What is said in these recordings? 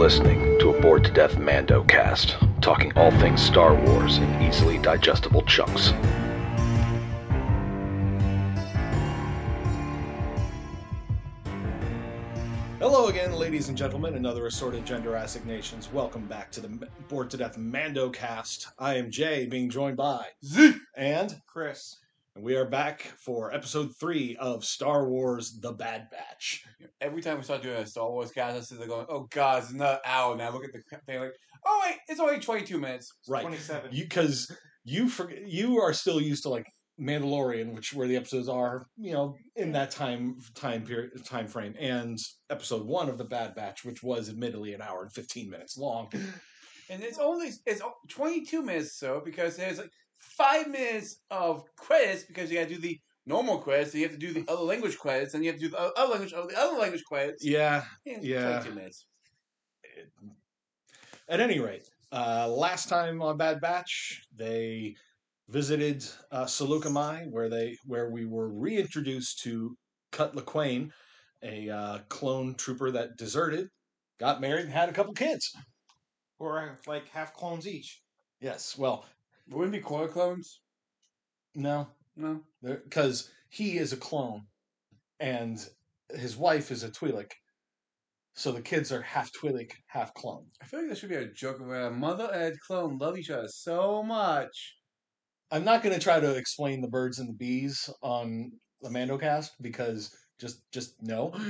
listening to a Bored to Death Mando cast, talking all things Star Wars in easily digestible chunks. Hello again, ladies and gentlemen, and other assorted gender assignations. Welcome back to the M- Bored to Death Mando cast. I am Jay, being joined by Z. and Chris. And we are back for episode three of Star Wars: The Bad Batch. Every time we start doing a Star Wars cast, I sit there going, "Oh God, it's another hour." Now look at the thing, like, "Oh wait, it's only twenty-two minutes." Right. Twenty-seven. Because you forget you are still used to like Mandalorian, which where the episodes are, you know, in that time time period time frame, and episode one of The Bad Batch, which was admittedly an hour and fifteen minutes long. and it's only it's twenty two minutes so because there's like five minutes of credits because you got to do the normal credits, so you have to do the other language credits, and you have to do the other language of the other language credits. Yeah, yeah. Twenty-two minutes. At any rate, uh, last time on Bad Batch, they visited uh, Saleucami, where they where we were reintroduced to Cut Lawquane, a uh, clone trooper that deserted, got married, and had a couple kids. or like half clones each. Yes, well, Wouldn't it be quarter clones? no, No. because he is a clone, and his wife is a Twi'lek, so the kids are half Twi'lek, half clone. I feel like there should be a joke where a mother and clone love each other so much. I'm not going to try to explain the birds and the bees on the Mandocast because just just no.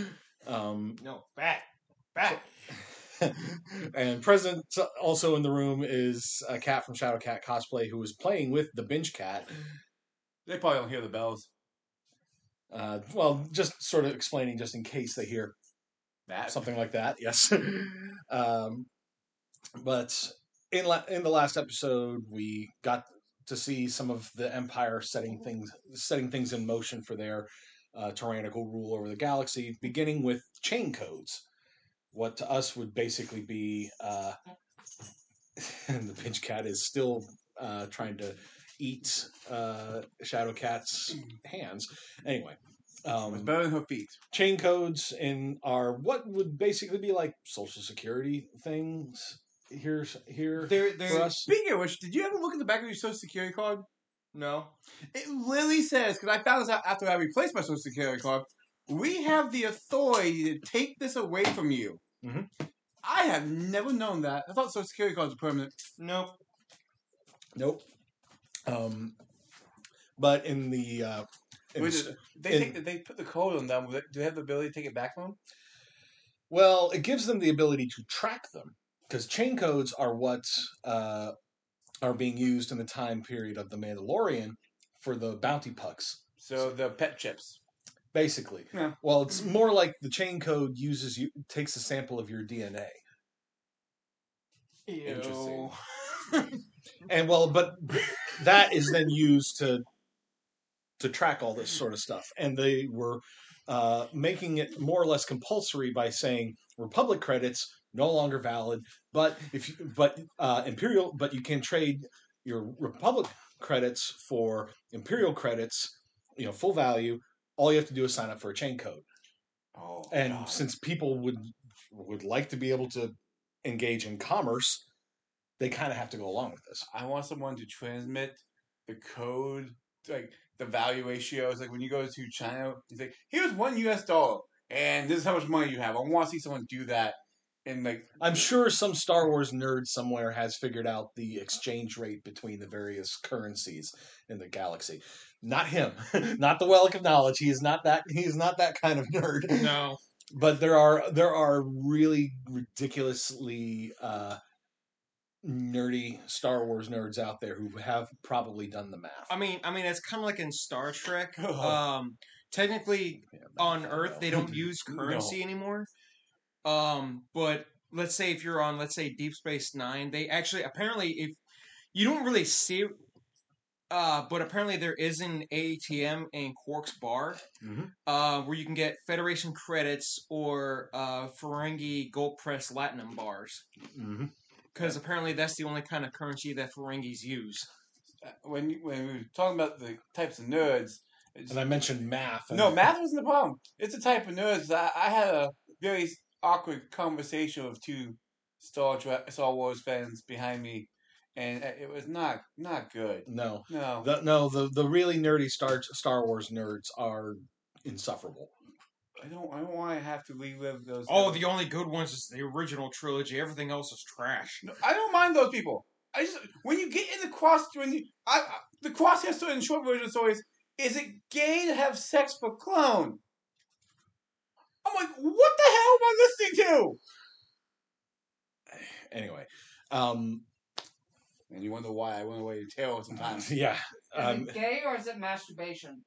Um, No, bat, bat. and present also in the room is a cat from Shadow Cat cosplay who was playing with the Binge Cat. They probably don't hear the bells. Uh, well, just sort of explaining, just in case they hear That something like that. Yes. um, but in la- in the last episode, we got to see some of the Empire setting things setting things in motion for their uh, tyrannical rule over the galaxy, beginning with chain codes. What to us would basically be, uh, and the pinch cat is still uh, trying to eat uh, Shadow Cat's hands. Anyway, um, It's better than her feet. chain codes in are what would basically be like social security things here here They're for us. Speaking of which, did you ever look at the back of your social security card? no. It literally says, because I found this out after I replaced my social security card, we have the authority to take this away from you. Mhm. I have never known that. I thought social security cards were permanent. Nope. Nope. Um, but in the uh, in Wait, the- they in- take the, they put the code on them. Do they have the ability to take it back from them? well, it gives them the ability to track them because chain codes are what uh, are being used in the time period of the Mandalorian for the bounty pucks. So the pet chips. Basically, Yeah. well, it's more like the chain code uses you takes a sample of your DNA. Interesting. and well but that is then used to to track all this sort of stuff and they were uh, making it more or less compulsory by saying republic credits no longer valid but if you but uh, imperial but you can trade your republic credits for imperial credits you know full value all you have to do is sign up for a chain code Oh, and God. since people would would like to be able to engage in commerce they kind of have to go along with this I want someone to transmit the code, like the value ratio. ratios. Like when you go to China, it's like, here's one US dollar, and this is how much money you have. I want to see someone do that. And like, I'm sure some Star Wars nerd somewhere has figured out the exchange rate between the various currencies in the galaxy. Not him, not the Wellick of knowledge. He is not that. He is not that kind of nerd. No. But there are there are really ridiculously uh, nerdy Star Wars nerds out there who have probably done the math. I mean, I mean, it's kind of like in Star Trek. Oh. Um, technically, Yeah, on Earth, they don't use No. currency anymore. Um, but let's say if you're on, let's say Deep Space Nine, they actually apparently if you don't really see. Uh, but apparently there is an ATM in Quark's bar, Mhm. uh, where you can get Federation credits or uh, Ferengi Gold Press Latinum bars. Mhm. Because apparently that's the only kind of currency that Ferengis use. when you, when we were talking about the types of nerds, it's, And I mentioned math. and- no, math wasn't the problem. It's the type of nerds. I, I had a very awkward conversation with two Star Trek, Star Wars fans behind me, and it was not not good. No, No, the, no, the the really nerdy Star Star Wars nerds are insufferable. I don't. I don't want to have to relive those. Oh, the only good ones is the original trilogy. Everything else is trash. No, I don't mind those people. I just when you get in the cross when you I, I the crosshair story in short version of the is is it gay to have sex for clone? I'm like, what the hell am I listening to? Anyway, um, And you wonder why I went away to tail sometimes. yeah, Is um, it gay or is it masturbation?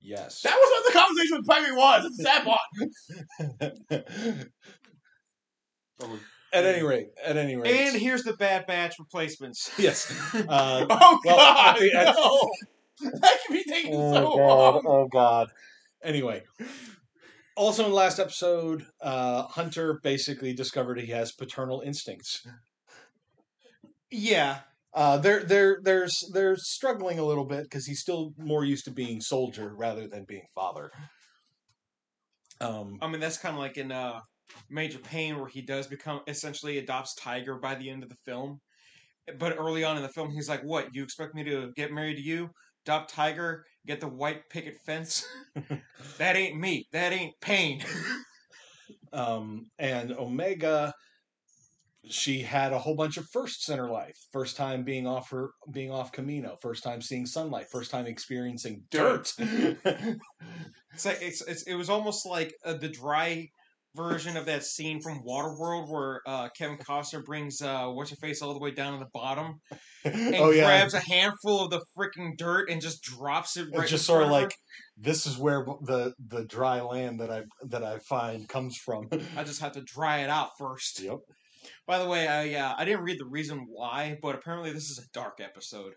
yes. That was what the conversation with Primary was. It's that part. at any rate, at any rate, And here's the Bad Batch replacements. yes. Uh, oh Well, God, at the- at- no! That can be taken oh so god! long. Oh god! Anyway, also in the last episode, uh, Hunter basically discovered he has paternal instincts. Yeah, Uh, they're they're they're they're struggling a little bit because he's still more used to being soldier rather than being father. Um, I mean that's kind of like in uh, Major Payne where he does become essentially adopts Tiger by the end of the film. But early on in the film, he's like, "What? You expect me to get married to you, adopt Tiger, get the white picket fence? that ain't me. That ain't Payne." um, and Omega, she had a whole bunch of firsts in her life. First time being off her being off Kamino. First time seeing sunlight. First time experiencing dirt. It's like it's, it's it was almost like uh, the dry version of that scene from Waterworld where uh, Kevin Costner brings uh, what's her face all the way down to the bottom and oh yeah, grabs a handful of the freaking dirt and just drops it right. it's just sort of like this is where the the dry land that I that I find comes from. I just have to dry it out first. yep. By the way, I uh, I didn't read the reason why, but apparently this is a dark episode.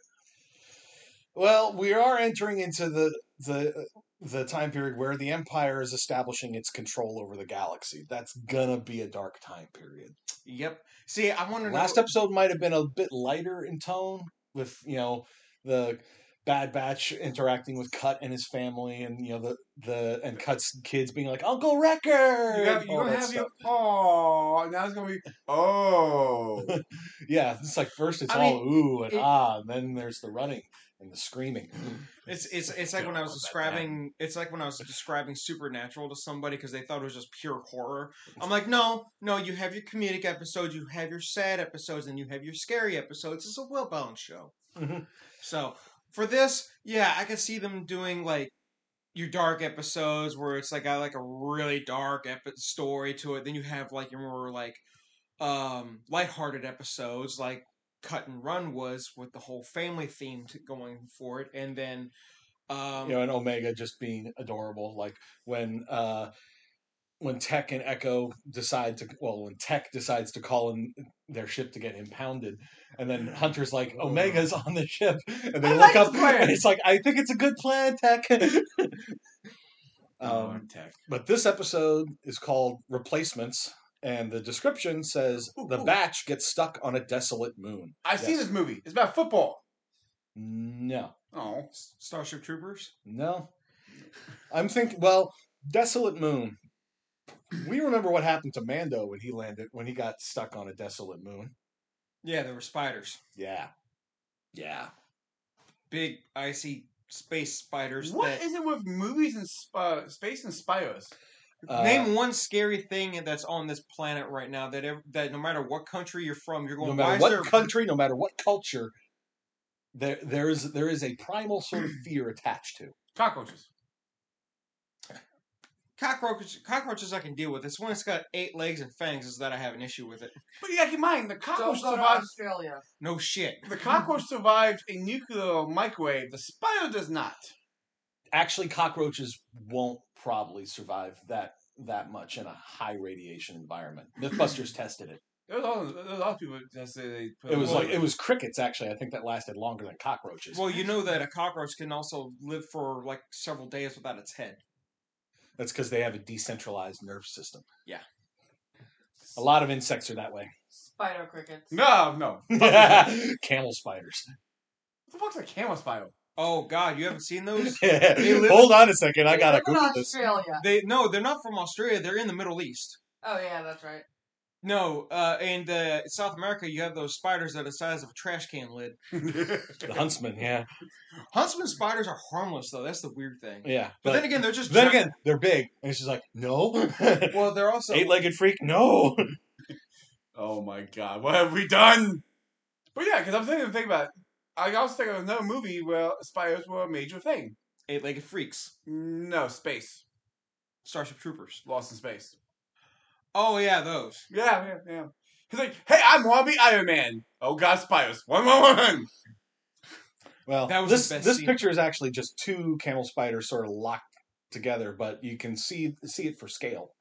Well, we are entering into the the the time period where the Empire is establishing its control over the galaxy. That's gonna be a dark time period. Yep. See, I want to know. Last episode might have been a bit lighter in tone, with you know the Bad Batch interacting with Cut and his family, and you know the the and Cut's kids being like Uncle Wrecker. You have, and you're all gonna have your oh now it's gonna be oh yeah. It's like first it's I all mean, ooh and it- ah, and then there's the running and the screaming. It's it's it's like when I was Don't describing it's like when I was describing Supernatural to somebody because they thought it was just pure horror. I'm like, no, no, you have your comedic episodes, you have your sad episodes, and you have your scary episodes. It's a well balanced show. Mhm. So for this, yeah, I could see them doing like your dark episodes where it's like got like a really dark epi- story to it. Then you have like your more like um lighthearted episodes like Cut and Run was with the whole family theme to going for it, and then um you know, and Omega just being adorable. Like when uh when Tech and Echo decide to well, when Tech decides to call in their ship to get impounded, and then Hunter's like, Omega's on the ship, and they I look like up, plan. and it's like, I think it's a good plan, Tech. Oh, um, tech. but this episode is called Replacements, and the description says Ooh, the ooh. batch gets stuck on a desolate moon. I've seen this movie. It's about football. No, Oh, Starship Troopers. No. I'm thinking, well, Desolate Moon. We remember what happened to Mando when he landed, when he got stuck on a desolate moon. Yeah, there were spiders, Yeah. Yeah. big icy space spiders. what that is it with movies and sp- uh, space and spiders? Uh, Name one scary thing that's on this planet right now that ev- that no matter what country you're from, you're going. no Why matter is what there country, no matter what culture, there there is there is a primal sort of fear attached to. Cockroaches. cockroaches? Cockroaches I can deal with. It's when it's got eight legs and fangs is that I have an issue with it. But you gotta keep in mind, the Don't cockroach go survived. Australia. No shit. The cockroach survived a nuclear microwave. The spider does not. Actually, cockroaches won't probably survive that that much in a high radiation environment. MythBusters tested it. There was all there was a lot of people that say they. Put It was like it was crickets actually. I think that lasted longer than cockroaches. Well, you know that a cockroach can also live for like several days without its head. That's because they have a decentralized nerve system. Yeah. A lot of insects are that way. Spider crickets. No, no. Camel spiders. What the fuck's a camel spider? Oh God, you haven't seen those? live- Hold on a second. I gotta live in Google this. Australia. They no, they're not from Australia. They're in the Middle East. Oh yeah, that's right. No, uh, in the South America, you have those spiders that are the size of a trash can lid. The huntsman, yeah, Huntsman spiders are harmless, though. That's the weird thing. yeah. But, then again, they're just then gi- again, they're big, and she's like, no, Well, they're also eight-legged freak, no. oh my god, what have we done? But yeah, because I'm thinking, thinking about. It. I also think of another movie where spiders were a major thing. eight-legged freaks, No, space, Starship Troopers. Lost in Space. Oh yeah, those. Yeah, yeah, yeah. He's like, hey, I'm to Iron Man. Oh god, spiders. One, one, one. Well, That was this the best this scene. picture is actually just two camel spiders sort of locked together, but you can see see it for scale.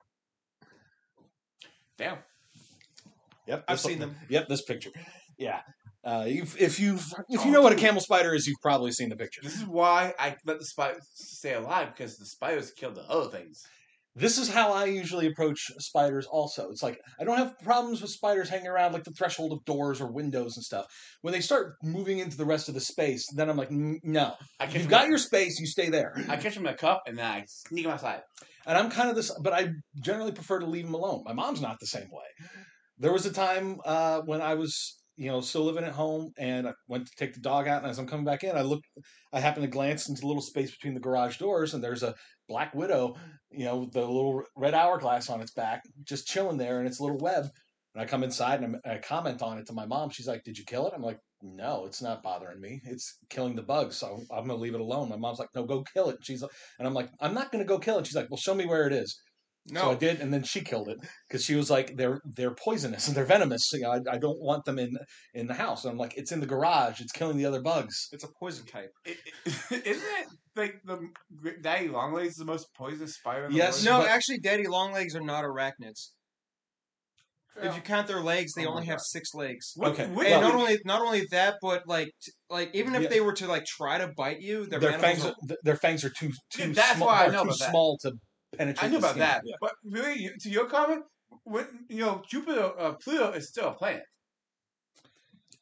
Damn. Yep, I've this- seen them. Yep, this picture. Yeah, uh, if you if you know what a camel spider is, you've probably seen the picture. This is why I let the spiders stay alive because the spiders killed the other things. This is how I usually approach spiders. Also, it's like I don't have problems with spiders hanging around like the threshold of doors or windows and stuff. When they start moving into the rest of the space, then I'm like, no, I you've got your space, you stay there. I catch them in a cup and then I sneak them outside. And I'm kind of this, but I generally prefer to leave them alone. My mom's not the same way. There was a time uh, when I was, you know, still living at home, and I went to take the dog out. And as I'm coming back in, I look, I happen to glance into the little space between the garage doors, and there's a black widow, you know, with the little red hourglass on its back, just chilling there in its little web. And I come inside and I comment on it to my mom. She's like, "Did you kill it?" I'm like, "No, it's not bothering me. It's killing the bugs, so I'm gonna leave it alone." My mom's like, "No, go kill it." She's like, and I'm like, "I'm not gonna go kill it." She's like, "Well, show me where it is." So I did, and then she killed it because she was like, "They're they're poisonous and they're venomous. You know, I, I don't want them in in the house." And I'm like, "It's in the garage. It's killing the other bugs." it's a poison type. It, it, isn't it like the daddy longlegs is the most poisonous spider? In the Yes, world? No, but- actually, daddy longlegs are not arachnids. If you count their legs, they Oh my only have God. six legs. What- Okay, what- And well- not only not only that, but like t- like even if Yeah. they were to like try to bite you, their, Their fangs, mandibles are, th- their fangs are too too Yeah, that's small. why I they're know too about that. small to penetrate. I knew about skin. that, Yeah. but really, to your comment, when you know Jupiter, uh, Pluto is still a planet.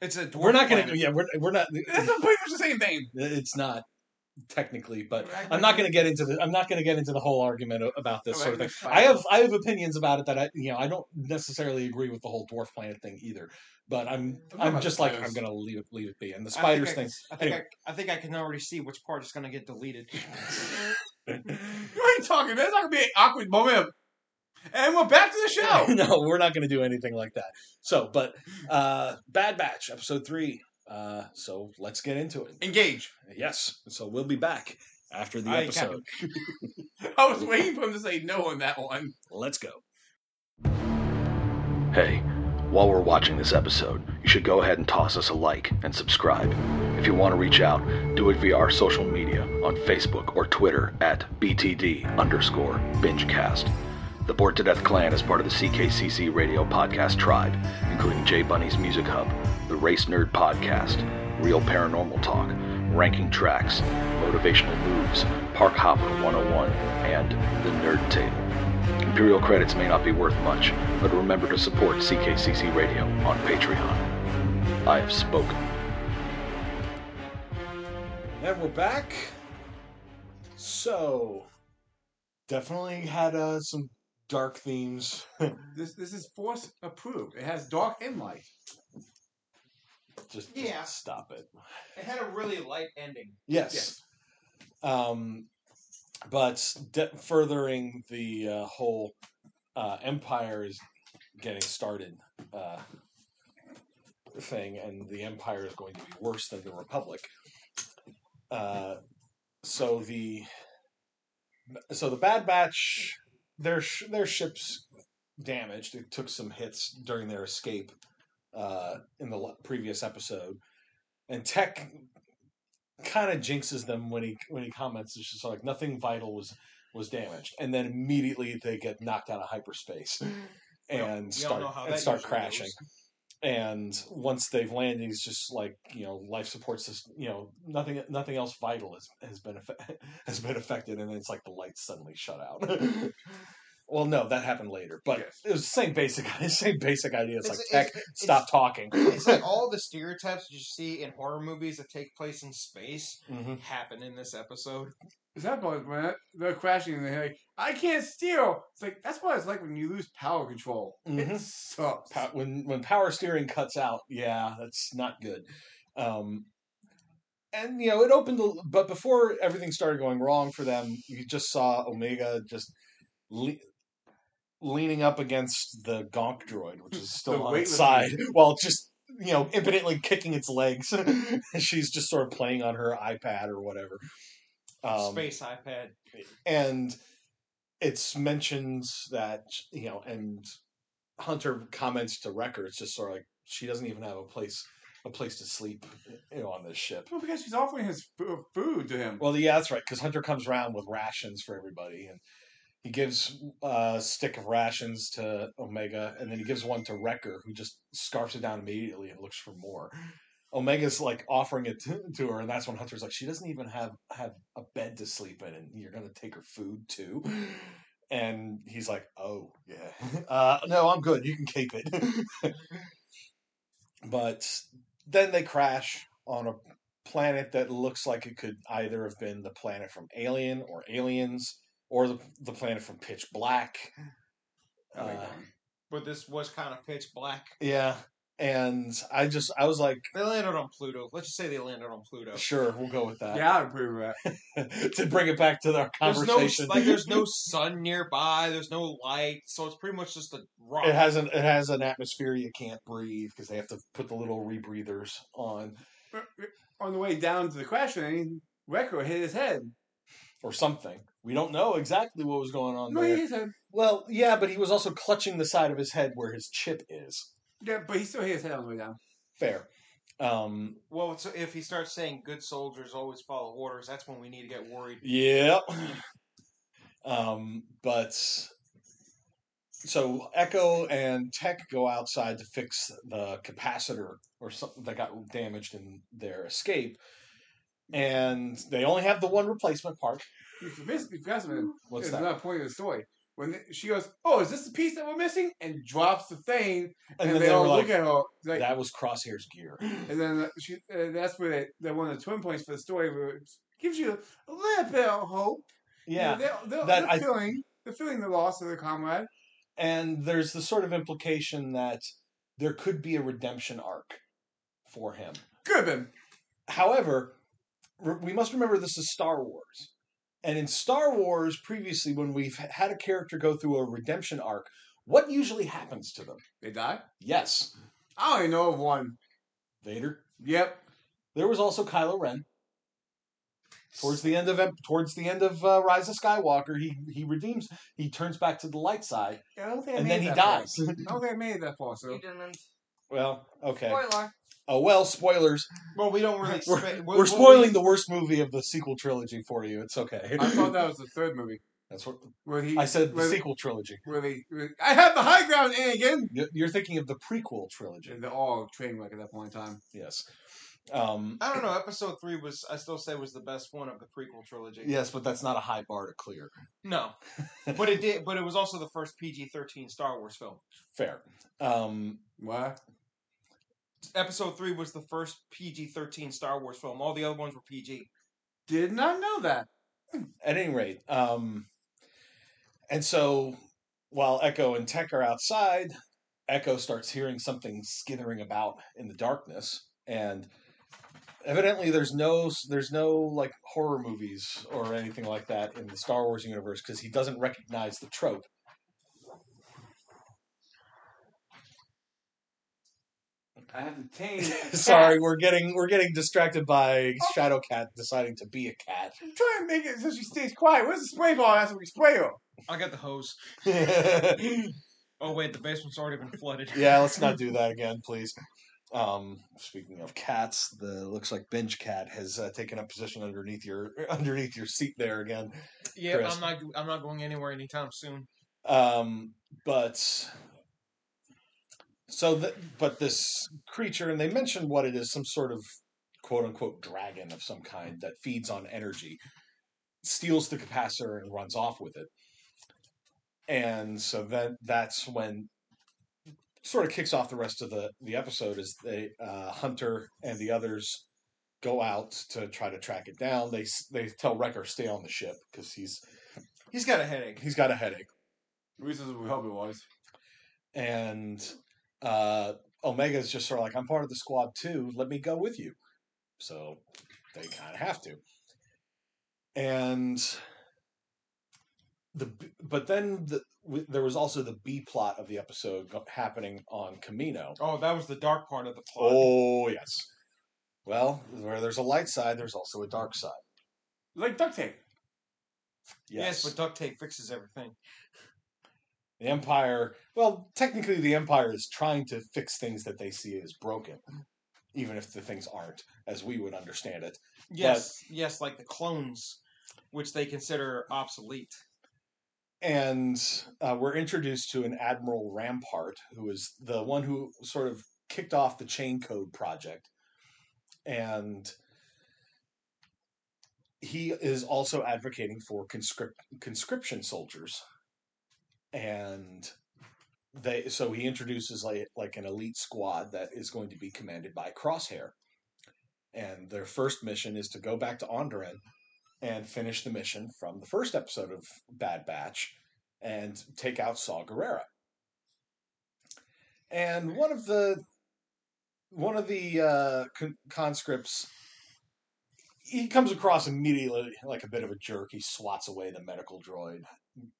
It's a dwarf We're not gonna. Yeah, we're we're not. It's pretty much the same thing. It's not technically, but I'm not going to get into the. I'm not going to get into the whole argument about this sort of thing. I have I have opinions about it that I you know I don't necessarily agree with the whole dwarf planet thing either. But I'm I'm just like? I'm going to leave it leave it be. And the I think spiders I- thing. I think Anyway. I, I think I can already see which part is going to get deleted. What you talking? There's not gonna be an awkward moment. And we're back to the show. no, we're not going to do anything like that. So, but uh Bad Batch episode three. Uh, so let's get into it. Engage. Yes. So we'll be back after the I episode. I was waiting for him to say no on that one. Let's go. Hey, while we're watching this episode, you should go ahead and toss us a like and subscribe. If you want to reach out, do it via our social media on Facebook or Twitter at BTD underscore BingeCast. The Bored to Death Clan is part of the CKCC Radio Podcast Tribe, including Jay Bunny's Music Hub, the Race Nerd Podcast, Real Paranormal Talk, Ranking Tracks, Motivational Moves, Park Hopper 101, and The Nerd Table. Imperial credits may not be worth much, but remember to support CKCC Radio on Patreon. I have spoken. And we're back. So, definitely had uh, some dark themes. This this is force approved. It has dark and light. just, just Yeah. stop it. It had a really light ending. Yes. Yes. Um, but de- furthering the uh, whole uh, empire is getting started uh, thing, and the empire is going to be worse than the republic. Uh, so the so the Bad Batch, their sh- their ships damaged. It took some hits during their escape uh, in the previous episode, and Tech kind of jinxes them when he when he comments. It's just like nothing vital was was damaged, and then immediately they get knocked out of hyperspace mm. We all- and we all start know how and start crashing. goes. And once they've landed, he's just like you know, life support system. You know, nothing nothing else vital has has been has been affected, and then it's like the lights suddenly shut out. well, no, that happened later, but Yes. it was the same basic same basic idea. It's, It's- like it's- tech, it's- stop talking. It's like all the stereotypes you see in horror movies that take place in space Mhm. happen in this episode. Is that part when they're crashing and they're like, I can't steer. It's like that's what it's like when you lose power control. Mhm. It sucks. pow- when when power steering cuts out, yeah, that's not good. Um, and you know, it opened, a- but before everything started going wrong for them, you just saw Omega just le- leaning up against the Gonk droid, which is still on its side, while just you know impotently kicking its legs. She's just sort of playing on her iPad or whatever. Um, Space iPad. and it's mentioned that you know and hunter comments to wrecker it's just sort of like she doesn't even have a place a place to sleep you know on this ship Well, because she's offering his food to him. well yeah that's right because hunter comes around with rations for everybody and he gives a stick of rations to omega and then he gives one to wrecker who just scarfs it down immediately and looks for more. Omega's like offering it to, to her and that's when hunter's like she doesn't even have have a bed to sleep in and you're gonna take her food too? And he's like oh yeah. Uh no i'm good. You can keep it. But then they crash on a planet that looks like it could either have been the planet from alien or aliens or the, the planet from pitch black I Uh. But this was kind of pitch black. yeah and i just i was like They landed on Pluto. Let's just say they landed on Pluto. sure we'll go with that yeah, I'd approve of that. to bring it back to our There's no conversation like there's no sun nearby. There's no light, so it's pretty much just a rock. it has an it has an atmosphere you can't breathe because they have to put the little rebreathers on On the way down to the crash lane, Wrecker hit his head. or something we don't know exactly what was going on No, he there hit his head. well yeah but he was also clutching the side of his head where his chip is Yeah, but he still hit his head on the way down. fair um well, so if he starts saying "good soldiers always follow orders," that's when we need to get worried. Yep. Um, but so Echo and Tech go outside to fix the capacitor or something that got damaged in their escape, and they only have the one replacement part. You you forgot something. What's It's that? another point of the story. When the- she goes, "Oh, is this the piece that we're missing?" and drops the thing, And, and, then they, they all were look at her like, "That was Crosshair's gear." and then she, uh, that's where they, they're one of the twin points for the story, where it gives you a little bit of hope. Yeah, they're, they're, that they're I- feeling they're feeling the loss of their comrade. and there's the sort of implication that there could be a redemption arc for him. Could have been. However, we must remember this is Star Wars. And in Star Wars, previously, when we've had a character go through a redemption arc, what usually happens to them? They die? Yes, I only know of one. Vader. Yep. There was also Kylo Ren. Towards the end of towards the end of uh, Rise of Skywalker, he he redeems. He turns back to the light side, I don't think I and made then he dies. I don't think I made it that far. So You didn't. well, okay. Spoiler. Oh well, spoilers. Well, we don't really. We're, spe- we're spoiling the worst movie of the sequel trilogy for you. It's okay. I thought that was the third movie That's what where he. I said. The sequel trilogy. Where they, where- I have the high ground, Anakin. You- You're thinking of the prequel trilogy. They're all train wreck at that point in time. Yes. Um, I don't know. Episode three was, I still say, was the best one of the prequel trilogy. yes, but that's not a high bar to clear. No, but it did. But it was also the first PG thirteen Star Wars film. Fair. Um, What? Episode three was the first PG thirteen Star Wars film. All the other ones were PG. Did not know that. at any rate, um, and so while Echo and Tech are outside, Echo starts hearing something skithering about in the darkness, and evidently there's no there's no like horror movies or anything like that in the Star Wars universe because he doesn't recognize the trope. I have to tame. Sorry, we're getting we're getting distracted by Shadow Cat deciding to be a cat. I'm trying to make it so she stays quiet. Where's the spray ball after we spray her? I got the hose. Oh wait, the basement's already been flooded. Yeah, let's not do that again, please. Um, speaking of cats, the looks like Bench Cat has uh, taken up position underneath your underneath your seat there again. Yeah, Chris. I'm not. I'm not going anywhere anytime soon. Um, but so the, but this creature, and they mentioned what it is, some sort of quote unquote dragon of some kind that feeds on energy, steals the capacitor and runs off with it. And so then that's when sort of kicks off the rest of the the episode is they uh, Hunter and the others go out to try to track it down. They they tell Wrecker stay on the ship because he's He's got a headache. he's got a headache, Reasons we hope it was. and uh, Omega's just sort of like I'm part of the squad too. Let me go with you. So they kind of have to, and the but then the w- there was also the B plot of the episode go- happening on Kamino. Oh, that was the dark part of the plot. Oh yes. Well, where there's a light side, there's also a dark side. Like duct tape. yes. but duct tape fixes everything. The Empire, well, technically, the Empire is trying to fix things that they see as broken, even if the things aren't, as we would understand it. Yes, yes, like the clones, which they consider obsolete. And uh, we're introduced to an Admiral Rampart, who is the one who sort of kicked off the Chain Code project. And he is also advocating for conscript, conscription soldiers. And they so he introduces like like an elite squad that is going to be commanded by Crosshair. And their first mission is to go back to Onderon and finish the mission from the first episode of Bad Batch and take out Saw Gerrera. And one of the one of the uh, con- conscripts he comes across immediately like a bit of a jerk. He swats away the medical droid.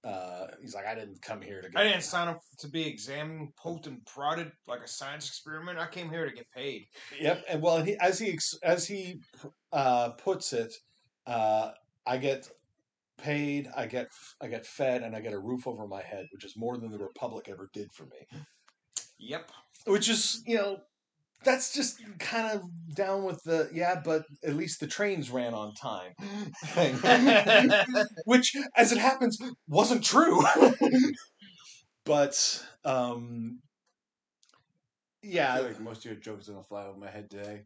Uh, he's like, "I didn't come here to get." I didn't sign up to be examined, poked, and prodded like a science experiment. I came here to get paid. Yep, and well, he, as he ex- as he uh, puts it, uh, I get paid, I get I get fed, and I get a roof over my head, which is more than the Republic ever did for me. Yep. Which is, you know, that's just kind of down with the yeah, but at least the trains ran on time thing, which, as it happens, wasn't true. but um, I yeah, like most of your jokes are gonna fly over my head today.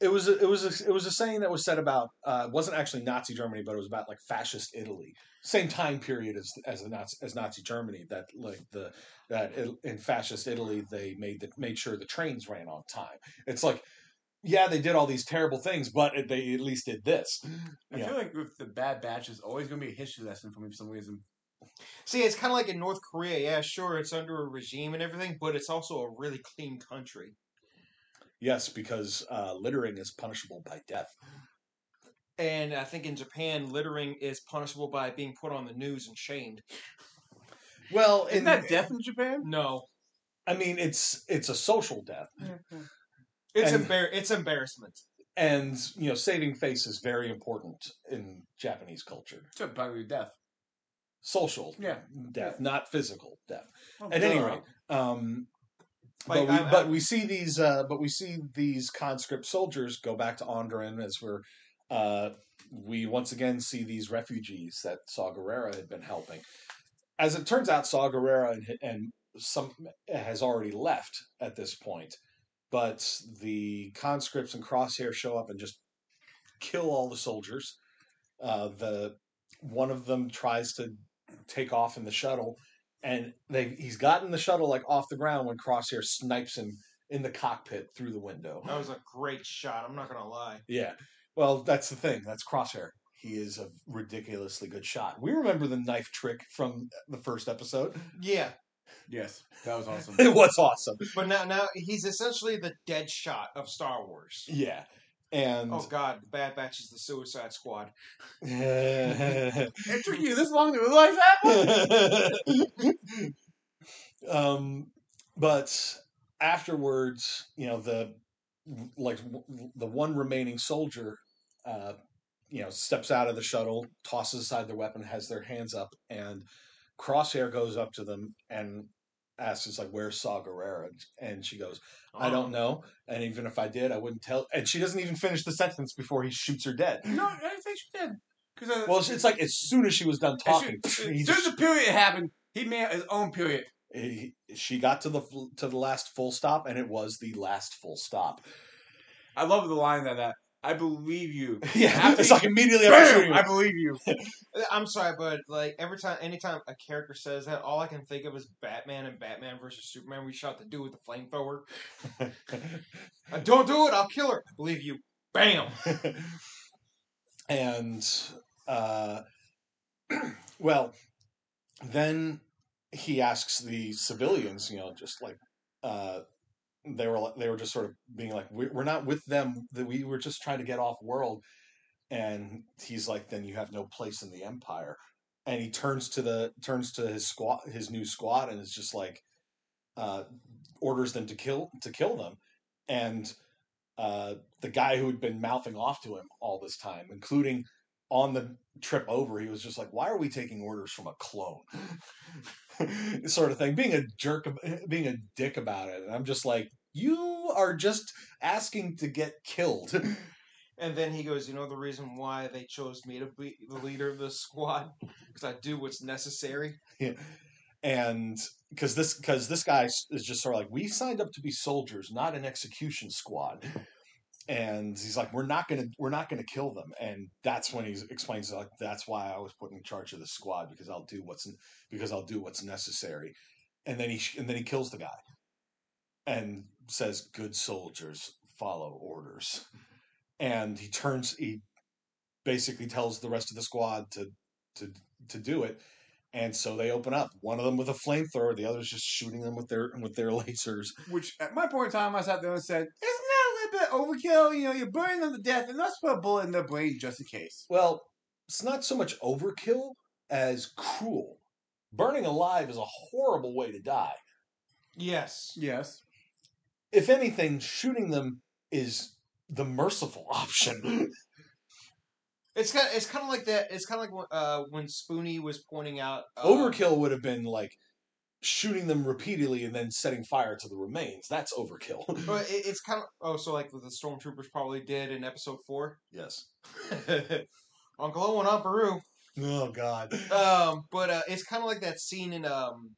It was a, it was a, it was a saying that was said about uh, wasn't actually Nazi Germany, but it was about like fascist Italy, same time period as as the Nazi, as Nazi Germany. That like the that it, in fascist Italy they made the, made sure the trains ran on time. It's like yeah, they did all these terrible things, but it- they at least did this. I Yeah. feel like with the Bad Batch, is always gonna be a history lesson for me for some reason. See, it's kind of like in North Korea. Yeah, sure, it's under a regime and everything, but it's also a really clean country. Yes, because uh, littering is punishable by death. And I think in Japan, littering is punishable by being put on the news and shamed. Well, Isn't in, that death in Japan? No, I mean, it's it's a social death, it's And- embar- it's embarrassment. and you know, saving face is very important in Japanese culture. So probably death. social Yeah. death, not physical death. Oh, At any rate, um, Like, but we, I- but we see these uh, but we see these conscript soldiers go back to Onderon as we're uh, we once again see these refugees that Saw Gerrera had been helping. As it turns out, Saw Gerrera and, and some has already left at this point, but the conscripts and Crosshair show up and just kill all the soldiers. Uh, the one of them tries to take off in the shuttle, and they he's gotten the shuttle like off the ground when Crosshair snipes him in the cockpit through the window. That was a great shot. I'm not gonna lie. Yeah. Well, that's the thing. That's Crosshair. He is a ridiculously good shot. We remember the knife trick from the first episode. Yeah, Yes, that was awesome. It was awesome. but now now he's essentially the dead shot of Star Wars. Yeah. And Oh God, the Bad Batch is the Suicide Squad. it took you this long to realize that? um, but afterwards, you know, the like the one remaining soldier, uh, you know, steps out of the shuttle, tosses aside their weapon, has their hands up, and Crosshair goes up to them and asks, "Is like, where's Saw Gerrera?" And she goes, "I Oh. don't know, and even if I did, I wouldn't tell." And she doesn't even finish the sentence before he shoots her dead. no, I didn't think she did. Because uh, Well, it's, like as soon as she was done talking, as soon as the period happened, he made his own period. he, she got to the to the last full stop, and it was the last full stop. I love the line that that I believe you. Yeah, After it's like immediately after Bam! shooting I believe you. I'm sorry, but like every time, anytime a character says that, all I can think of is Batman and Batman versus Superman. We shot the dude with the flamethrower. Uh, don't do it. I'll kill her. I believe you. Bam. and uh, well, then he asks the civilians, you know, just like uh, they were, they were just sort of being like, "We- "We're not with them. That we were just trying to get off world." And he's like, "Then you have no place in the empire." And he turns to the turns to his squad, his new squad, and is just like, uh, orders them to kill to kill them, and uh, the guy who had been mouthing off to him all this time, including on the trip over, he was just like, "Why are we taking orders from a clone?" sort of thing, being a jerk, being a dick about it. And I'm just like, "You are just asking to get killed." And then he goes, you know the reason why they chose me to be the leader of the squad? Because I do what's necessary. and because this because this guy is just sort of like we signed up to be soldiers not an execution squad and he's like we're not gonna we're not gonna kill them and that's when he explains like that's why i was put in charge of the squad because i'll do what's because i'll do what's necessary and then he and then he kills the guy and says good soldiers follow orders and he turns he basically tells the rest of the squad to to to do it and so they open up. One of them with a flamethrower, the other's just shooting them with their with their lasers. Which at my point in time, I sat there and said, "Isn't that a little bit overkill? You know, you're burning them to death, and let's put a bullet in their brain just in case." Well, it's not so much overkill as cruel. Burning alive is a horrible way to die. Yes. Yes. If anything, shooting them is the merciful option. It's kind of it's kind of like that. It's kind of like when, uh, when Spoonie was pointing out uh, Overkill would have been like shooting them repeatedly and then setting fire to the remains. That's overkill. But it, it's kind of oh, so like the stormtroopers probably did in episode four. yes. Uncle Owen on Beru. Oh God. Um, but uh, it's kind of like that scene in um,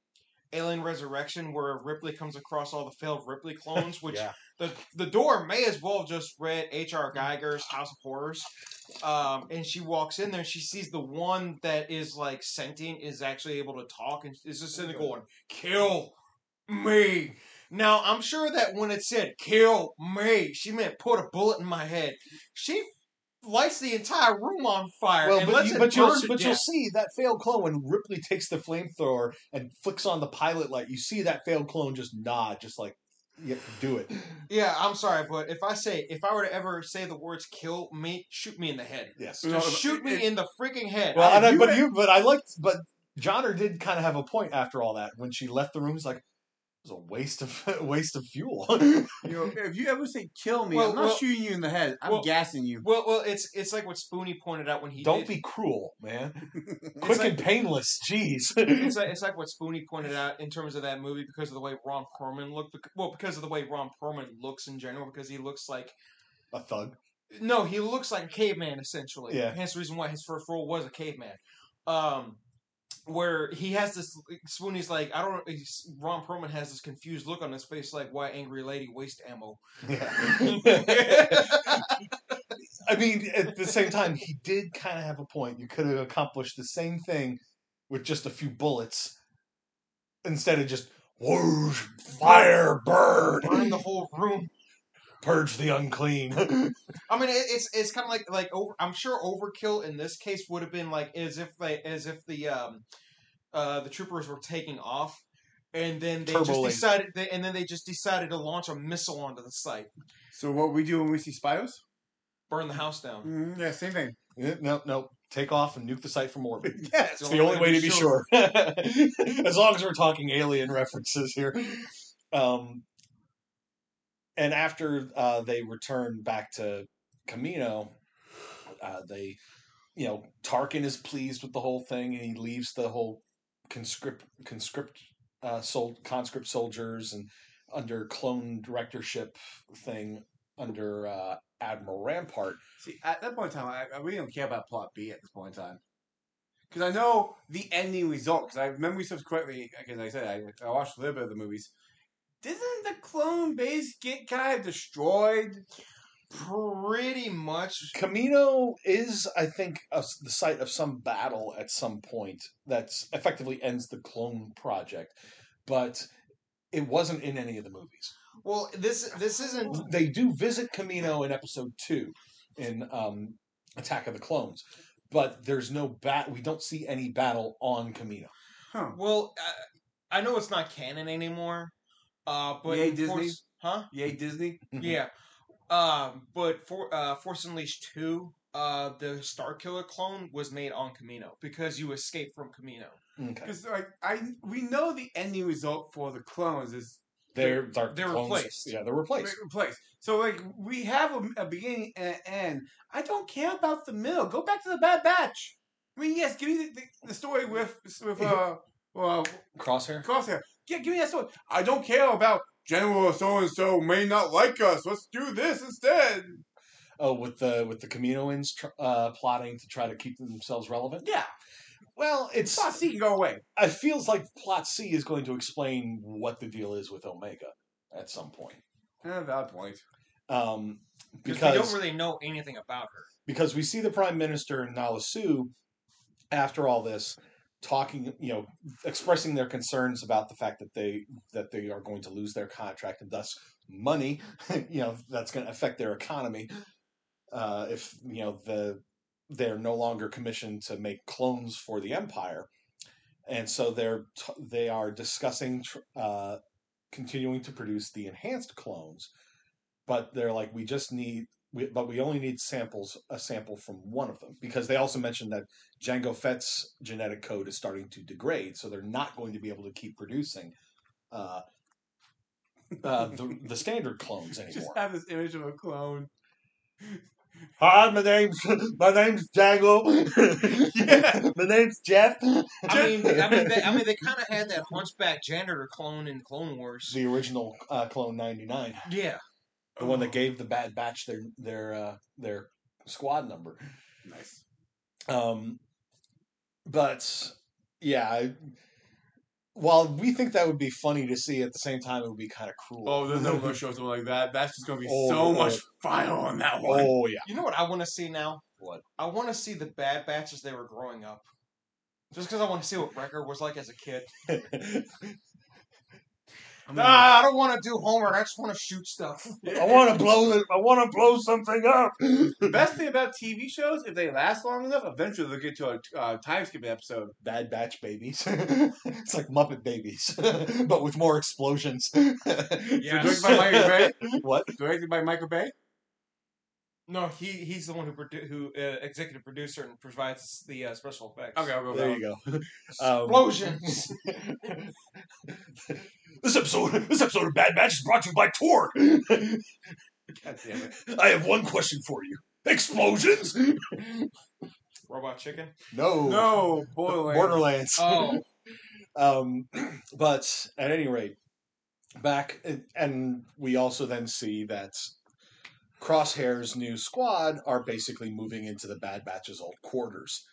Alien Resurrection where Ripley comes across all the failed Ripley clones, which yeah. The the door may as well have just read H.R. Giger's House of Horrors. Um, and she walks in there she sees the one that is like sentient is actually able to talk and is just sitting there going, "Kill me." Now I'm sure that when it said "kill me," she meant put a bullet in my head. She lights the entire room on fire. Well, but, you, but you'll but you'll see that failed clone when Ripley takes the flamethrower and flicks on the pilot light. You see that failed clone just nod, just like yeah, do it. Yeah, I'm sorry, but if I say if I were to ever say the words "kill me," shoot me in the head. Yes. No, Just shoot me it- in the freaking head. Well, I- and I, but had- you but I liked but Johner did kind of have a point after all that when she left the room. He's like, it was a waste of waste of fuel. You know, if you ever say "kill me," Well, I'm not well- shooting you in the head. I'm well- gassing you. well, well, it's it's like what Spoonie pointed out when he Don't did- be cruel, man. Quick like- and painless. Jeez. it's like it's like what Spoonie pointed out in terms of that movie because of the way Ron Perlman looked. Well, because of the way Ron Perlman looks in general, because he looks like a thug. no, he looks like a caveman essentially. Yeah. Hence the reason why his first role was a caveman. Um, where he has this Spoonie's like I don't Ron Perlman has this confused look on his face like why angry lady waste ammo. Yeah. I mean, at the same time, he did kind of have a point. You could have accomplished the same thing with just a few bullets instead of just whoosh, fire, burn, Burn the whole room. Purge the unclean. I mean, it, it's it's kind of like like over, I'm sure overkill in this case would have been like as if they as if the um uh the troopers were taking off, and then they Turbo just laser. decided they, and then they just decided to launch a missile onto the site, So what we do when we see spiders? burn the house down. Mm, yeah, same thing. Eh, no, no, take off and nuke the site from orbit. Yeah, It's the only way to be sure. as long as we're talking alien references here. Um, and after uh, they return back to Kamino, uh, they, you know, Tarkin is pleased with the whole thing, and he leaves the whole conscript conscript uh, conscript soldiers and under clone directorship thing under uh, Admiral Rampart. See, at that point in time, I, I really don't care about plot B at this point in time. Because I know the ending result, because I remember said correctly, because I said I, I watched a little bit of the movies. Didn't the clone base get kind of destroyed? Pretty much. Kamino is, I think, a, the site of some battle at some point that's effectively ends the clone project, but it wasn't in any of the movies. Well, this this isn't. They do visit Kamino in episode two in um, Attack of the Clones, but there's no bat. We don't see any battle on Kamino. Huh. Well, uh, I know it's not canon anymore. Uh, but Yay, Disney. Force- huh? Yay, Disney. Yeah. Um, but for uh, Force Unleashed two, uh, the Star Killer clone was made on Kamino because you escape from Kamino. Okay. Because like I, we know the ending result for the clones is They're they're, They're clones- replaced. Yeah, they're replaced. replaced. So like we have a, a beginning and an end. I don't care about the middle. Go back to the Bad Batch. I mean, yes, give me the, the, the story with with uh, uh Crosshair. Crosshair. Yeah, give me that story. I don't care about General so and so may not like us. Let's do this instead. Oh, with the with the Kaminoans tr- uh, plotting to try to keep themselves relevant. Yeah, Well, it's Plot C can go away. it feels like plot C is going to explain what the deal is with Omega at some point. Eh, valid point. Um, Because because we don't really know anything about her. because we see the prime minister and Nala Su after all this talking, you know, expressing their concerns about the fact that they that they are going to lose their contract and thus money, you know, that's going to affect their economy. Uh, if you know the they're no longer commissioned to make clones for the empire, and so they're they are discussing uh, continuing to produce the enhanced clones, but they're like we just need we, but we only need samples a sample from one of them because they also mentioned that Jango Fett's genetic code is starting to degrade, so they're not going to be able to keep producing uh, uh, the the standard clones anymore. Just anymore. have this image of a clone. Hi, my name's my name's Django. Yeah. my name's Jeff. I mean, I mean, they, I mean, they kind of had that Hunchback janitor clone in Clone Wars. the original uh, clone ninety nine, Yeah. The one that gave the Bad Batch their their uh, their squad number. Nice. Um, but yeah, I, while we think that would be funny to see, at the same time it would be kind of cruel. Oh, they're never gonna show something like that. That's just gonna be Oh, so oh. much fire on that one. oh yeah. You know what I want to see now? What? I want to see the Bad Batch as they were growing up. Just because I want to see what Wrecker was like as a kid. I mean, Nah, I don't want to do homework. I just want to shoot stuff. I want to blow it. I want to blow something up. the best thing about TV shows, if they last long enough, eventually they'll get to a uh, time skipping episode. Bad Batch babies. it's like Muppet babies, but with more explosions. Directed by Michael Bay. what? Directed by Michael Bay. No, he he's the one who produ- who uh, executive producer and provides the uh, special effects. Okay, I'll go. There with you go. Um, Explosions. this episode, this episode of Bad Batch is brought to you by Tor. God damn it. I have one question for you. Explosions? Robot chicken. No. No, Borderlands. Borderlands. Oh, Um, but at any rate, back and we also then see that Crosshair's new squad are basically moving into the Bad Batch's old quarters.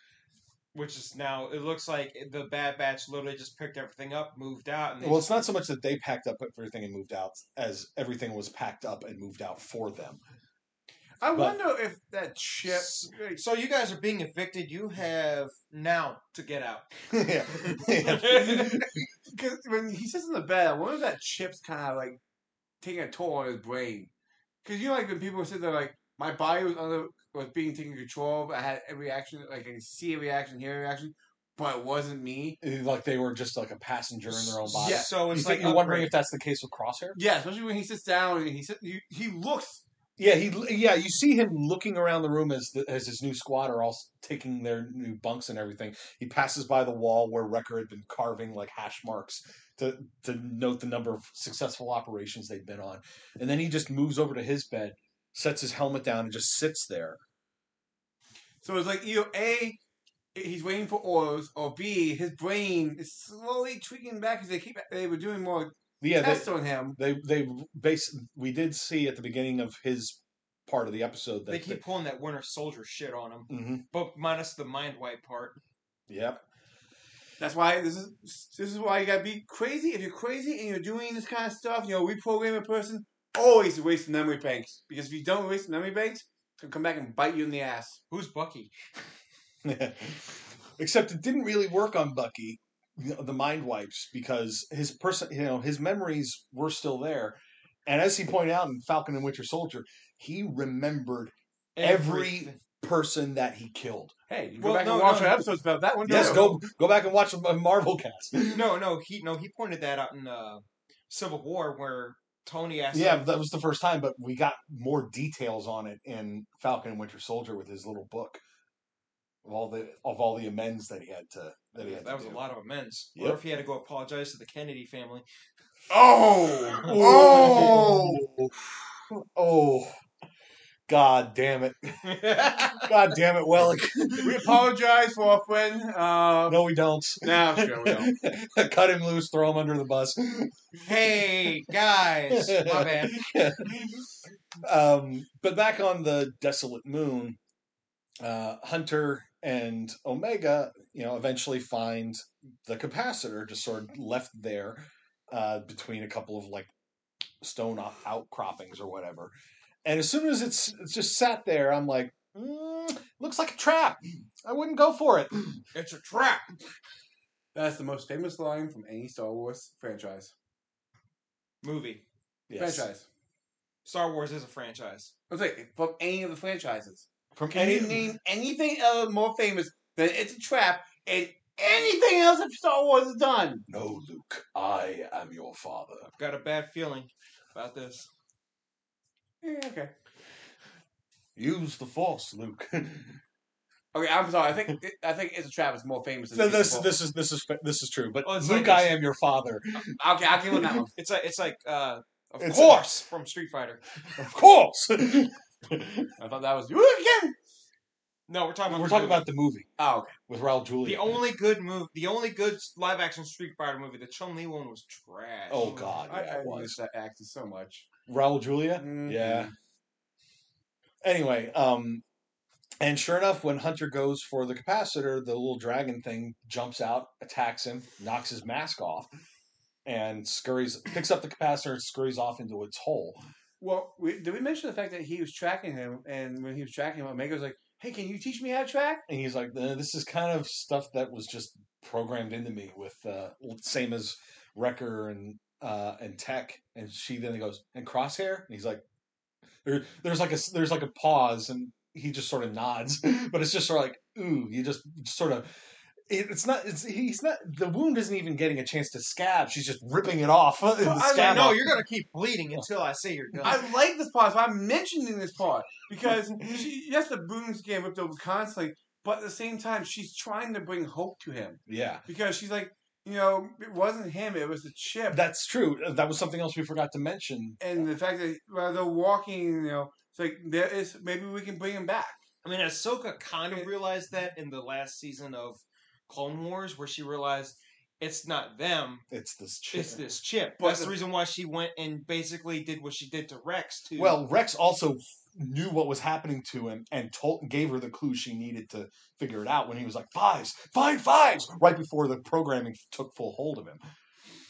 which is now it looks like the Bad Batch literally just picked everything up, moved out, and Well, it's not so much that they packed up everything and moved out as everything was packed up and moved out for them. I But- wonder if that ship. So you guys are being evicted. You have now to get out. yeah. Yeah. Because when he sits in the bed, I wonder if that chip's kind of like taking a toll on his brain. Because you know, like when people sit there, like my body was under was being taken control of. I had a reaction, like I could see a reaction, hear a reaction, but it wasn't me. like they were just like a passenger in their own body. Yeah. So You it's think like you're wondering if that's the case with Crosshair? Yeah, especially when he sits down and he sit, he, he looks. Yeah, he yeah, you see him looking around the room as the, as his new squad are all taking their new bunks and everything. He passes by the wall where Wrecker had been carving like hash marks to to note the number of successful operations they'd been on. And then he just moves over to his bed, sets his helmet down and just sits there. So it's like either a he's waiting for orders, or b his brain is slowly tweaking back because they keep they were doing more Yeah, tests they on him. they they base we did see at the beginning of his part of the episode that They keep pulling that Winter Soldier shit on him, hmm but minus the mind wipe part. Yep. That's why this is this is why you gotta be crazy. If you're crazy and you're doing this kind of stuff, you know, reprogram a person, always waste memory banks. Because if you don't waste memory banks, it'll come back and bite you in the ass. Who's Bucky? Except it didn't really work on Bucky, you know, the mind wipes, because his person, you know, his memories were still there, And as he pointed out in Falcon and Winter Soldier, he remembered every Everything. person that he killed. Hey, you Well, go back no, and watch no. our episodes about that one. Yes, too. go go back and watch a Marvel cast. No, no, he no he pointed that out in uh, Civil War where Tony asked. Yeah, him- that was the first time, but we got more details on it in Falcon and Winter Soldier with his little book of all the of all the amends that he had to that he had that was do. a lot of amends. Yep. Or if he had to go apologize to the Kennedy family. Oh, oh, Oh, oh, God damn it! God damn it, Wellick. we apologize for our friend. Uh, No, we don't. no, sure we don't. Cut him loose, throw him under the bus. hey guys, my bad. um, but back on the desolate moon, uh, Hunter and Omega, you know, eventually find the capacitor just sort of left there uh, between a couple of like stone outcroppings or whatever. And as soon as it's, it's just sat there, I'm like, mm, looks like a trap. I wouldn't go for it. It's a trap. That's the most famous line from any Star Wars franchise. Movie. Yes. Franchise. Star Wars is a franchise. I was like, from any of the franchises. From Can any you name anything else more famous than it's a trap and anything else that Star Wars has done? No, Luke, I am your father. I've got a bad feeling about this. Yeah, okay. Use the force, Luke. Okay, I'm sorry. I think I think it's a trap is more famous. Than So It's a this Force. this is this is this is true. But Oh, it's Luke, like- I am your father. Okay, I'll give him that one. It's like it's like uh, of It's- course from Street Fighter. Of course. I thought that was. No, we're talking about We're the talking movie. about the movie Oh, okay. with Raul Julia. the only good move, the only good live action Street Fighter movie. The Chun Li one was trash. Oh God, I, yeah, I was miss that actor so much. Raul Julia. Mhm. Yeah. Anyway, um, and sure enough, when Hunter goes for the capacitor, the little dragon thing jumps out, attacks him, knocks his mask off, and scurries, picks up the capacitor and scurries off into its hole. Well, we, did we mention the fact that he was tracking him, and when he was tracking him, Omega was like, "Hey, can you teach me how to track?" And he's like, "Uh, "This is kind of stuff that was just programmed into me with uh, same as Wrecker and uh, and Tech." And she then goes, "And Crosshair?" And he's like, there, "There's like a there's like a pause, and he just sort of nods, but it's just sort of like, ooh, you just sort of." It, it's not. It's he's not. The wound isn't even getting a chance to scab. She's just ripping it off. the I scab no, off. you're gonna keep bleeding until I say you're done. I like this part, so I'm mentioning this part because she, yes, the boom's getting ripped over constantly, but at the same time, she's trying to bring hope to him Yeah, because she's like, you know, it wasn't him; it was the chip. that's true. Uh, that was something else we forgot to mention. and the fact that while they're walking, you know, it's like there is maybe we can bring him back. I mean, Ahsoka kind of realized that in the last season of Clone Wars, where she realized it's not them, It's this. Chip. it's this chip. But That's the- the reason why she went and basically did what she did to Rex too. Well, Rex also knew what was happening to him and told gave her the clue she needed to figure it out when he was like fives, find fives, right before the programming took full hold of him.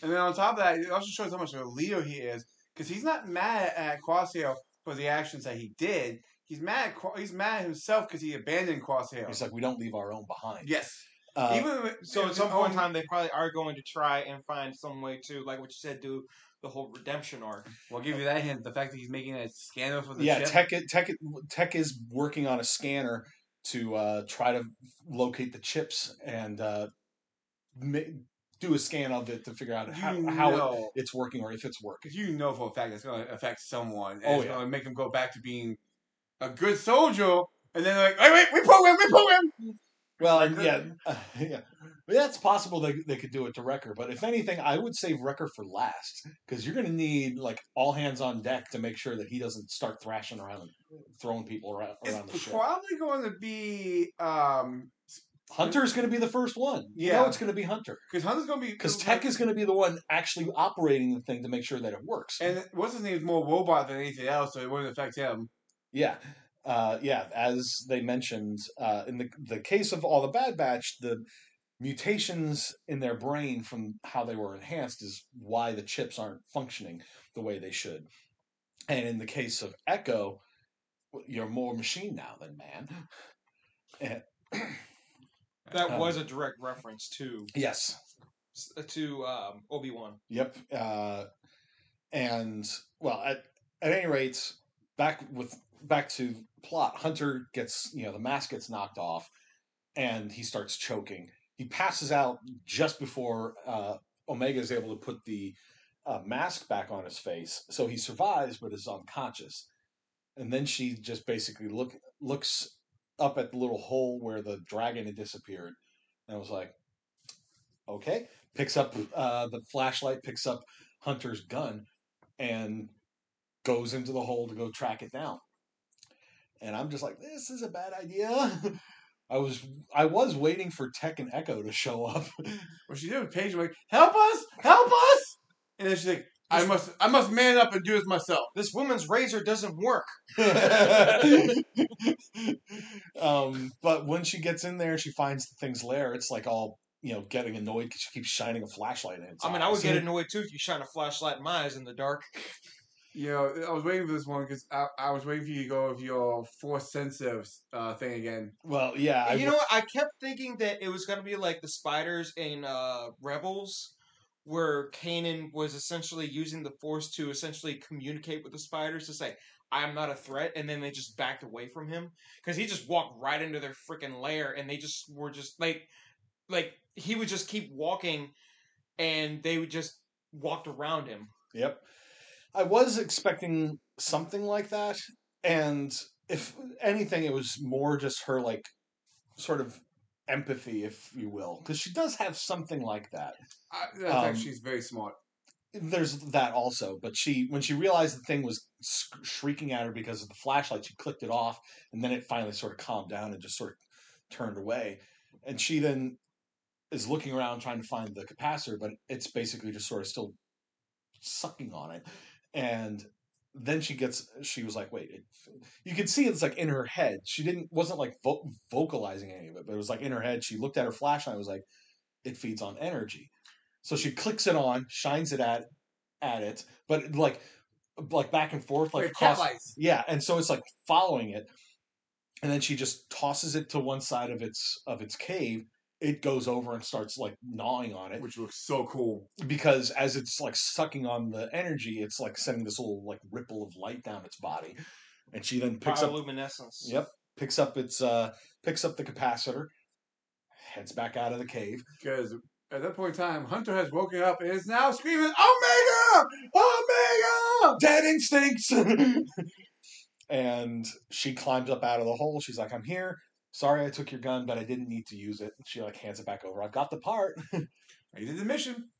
And then on top of that, it also shows how much of a leader he is because he's not mad at Crosshair for the actions that he did. He's mad. At, Cro- he's mad at himself because he abandoned Crosshair. He's like, we don't leave our own behind. yes. Uh, Even so at some point in time, they probably are going to try and find some way to, like what you said, do the whole redemption arc. We'll give you that hint. The fact that he's making a scanner for the yeah, chip. Tech, Tech, Tech is working on a scanner to uh, try to locate the chips and uh, ma- do a scan of it to figure out how, how know, it's working or if it's working. because you know for a fact it's going to affect someone. And Oh, it's yeah. going to make them go back to being a good soldier. And then they're like, wait, wait, we program, we program. Well, Like and yeah, uh, yeah. But that's possible they they could do it to Wrecker, but if anything, I would save Wrecker for last because you're going to need like all hands on deck to make sure that he doesn't start thrashing around, and throwing people around, around the It's ship. probably going to be um Hunter's going to be the first one. You Yeah. know it's going to be Hunter because Hunter's going to be because Tech is going to be the one actually operating the thing to make sure that it works. and what's his name is more robot than anything else, so it wouldn't affect him. Yeah. Uh, yeah, as they mentioned, uh, in the the case of all the Bad Batch, the mutations in their brain from how they were enhanced is why the chips aren't functioning the way they should. And in the case of Echo, you're more machine now than man. And, That Um, was a direct reference to yes. to um, Obi Wan. Yep. Uh, and well, at at any rate, back with back to plot. Hunter gets you know the mask gets knocked off, and he starts choking. He passes out just before uh, Omega is able to put the uh, mask back on his face, so he survives but is unconscious. And then she just basically look looks up at the little hole where the dragon had disappeared, and was like, "Okay." Picks up uh, the flashlight, picks up Hunter's gun, and goes into the hole to go track it down. And I'm just like, "This is a bad idea." I was I was waiting for Tech and Echo to show up. What she did with Paige, like, help us, help us, and then she's like, I must, I must man up and do this myself. This woman's razor doesn't work. um, but when she gets in there, she finds the thing's lair. It's like all you know, getting annoyed because she keeps shining a flashlight in I mean, I would get annoyed too if you shine a flashlight in my eyes in the dark. You know, I was waiting for this one because I, I was waiting for you to go with your force sensitive uh, thing again. Well, yeah, I, you know what? I kept thinking that it was going to be like the spiders in uh, Rebels, where Kanan was essentially using the Force to essentially communicate with the spiders to say, "I'm not a threat," and then they just backed away from him because he just walked right into their freaking lair, and they just were just like, like he would just keep walking, and they would just walked around him. Yep. I was expecting something like that, and if anything, it was more just her like sort of empathy, if you will, because she does have something like that. I, that's Um, actually very smart. There's that also, but she when she realized the thing was shrieking at her because of the flashlight, she clicked it off, and then it finally sort of calmed down and just sort of turned away. And she then is looking around trying to find the capacitor, but it's basically just sort of still sucking on it. And then she gets, she was like, wait, it, you could see it's like in her head. She didn't, wasn't like vo- vocalizing any of it, but it was like in her head. She looked at her flashlight, and was like, it feeds on energy. So she clicks it on, shines it at at it, but like like back and forth, like across, yeah, and so it's like following it, and then she just tosses it to one side of its of its cave. It goes over and starts like gnawing on it Which looks so cool. because as it's like sucking on the energy, it's like sending this little like ripple of light down its body, and she then picks up luminescence. Yep. Picks up its uh picks up the capacitor, heads back out of the cave. Because at that point in time, Hunter has woken up and is now screaming, Omega! Omega! Dead instincts. and she climbs up out of the hole. She's like, I'm here. Sorry I took your gun, but I didn't need to use it. She like hands it back over. I've got the part. I did the mission.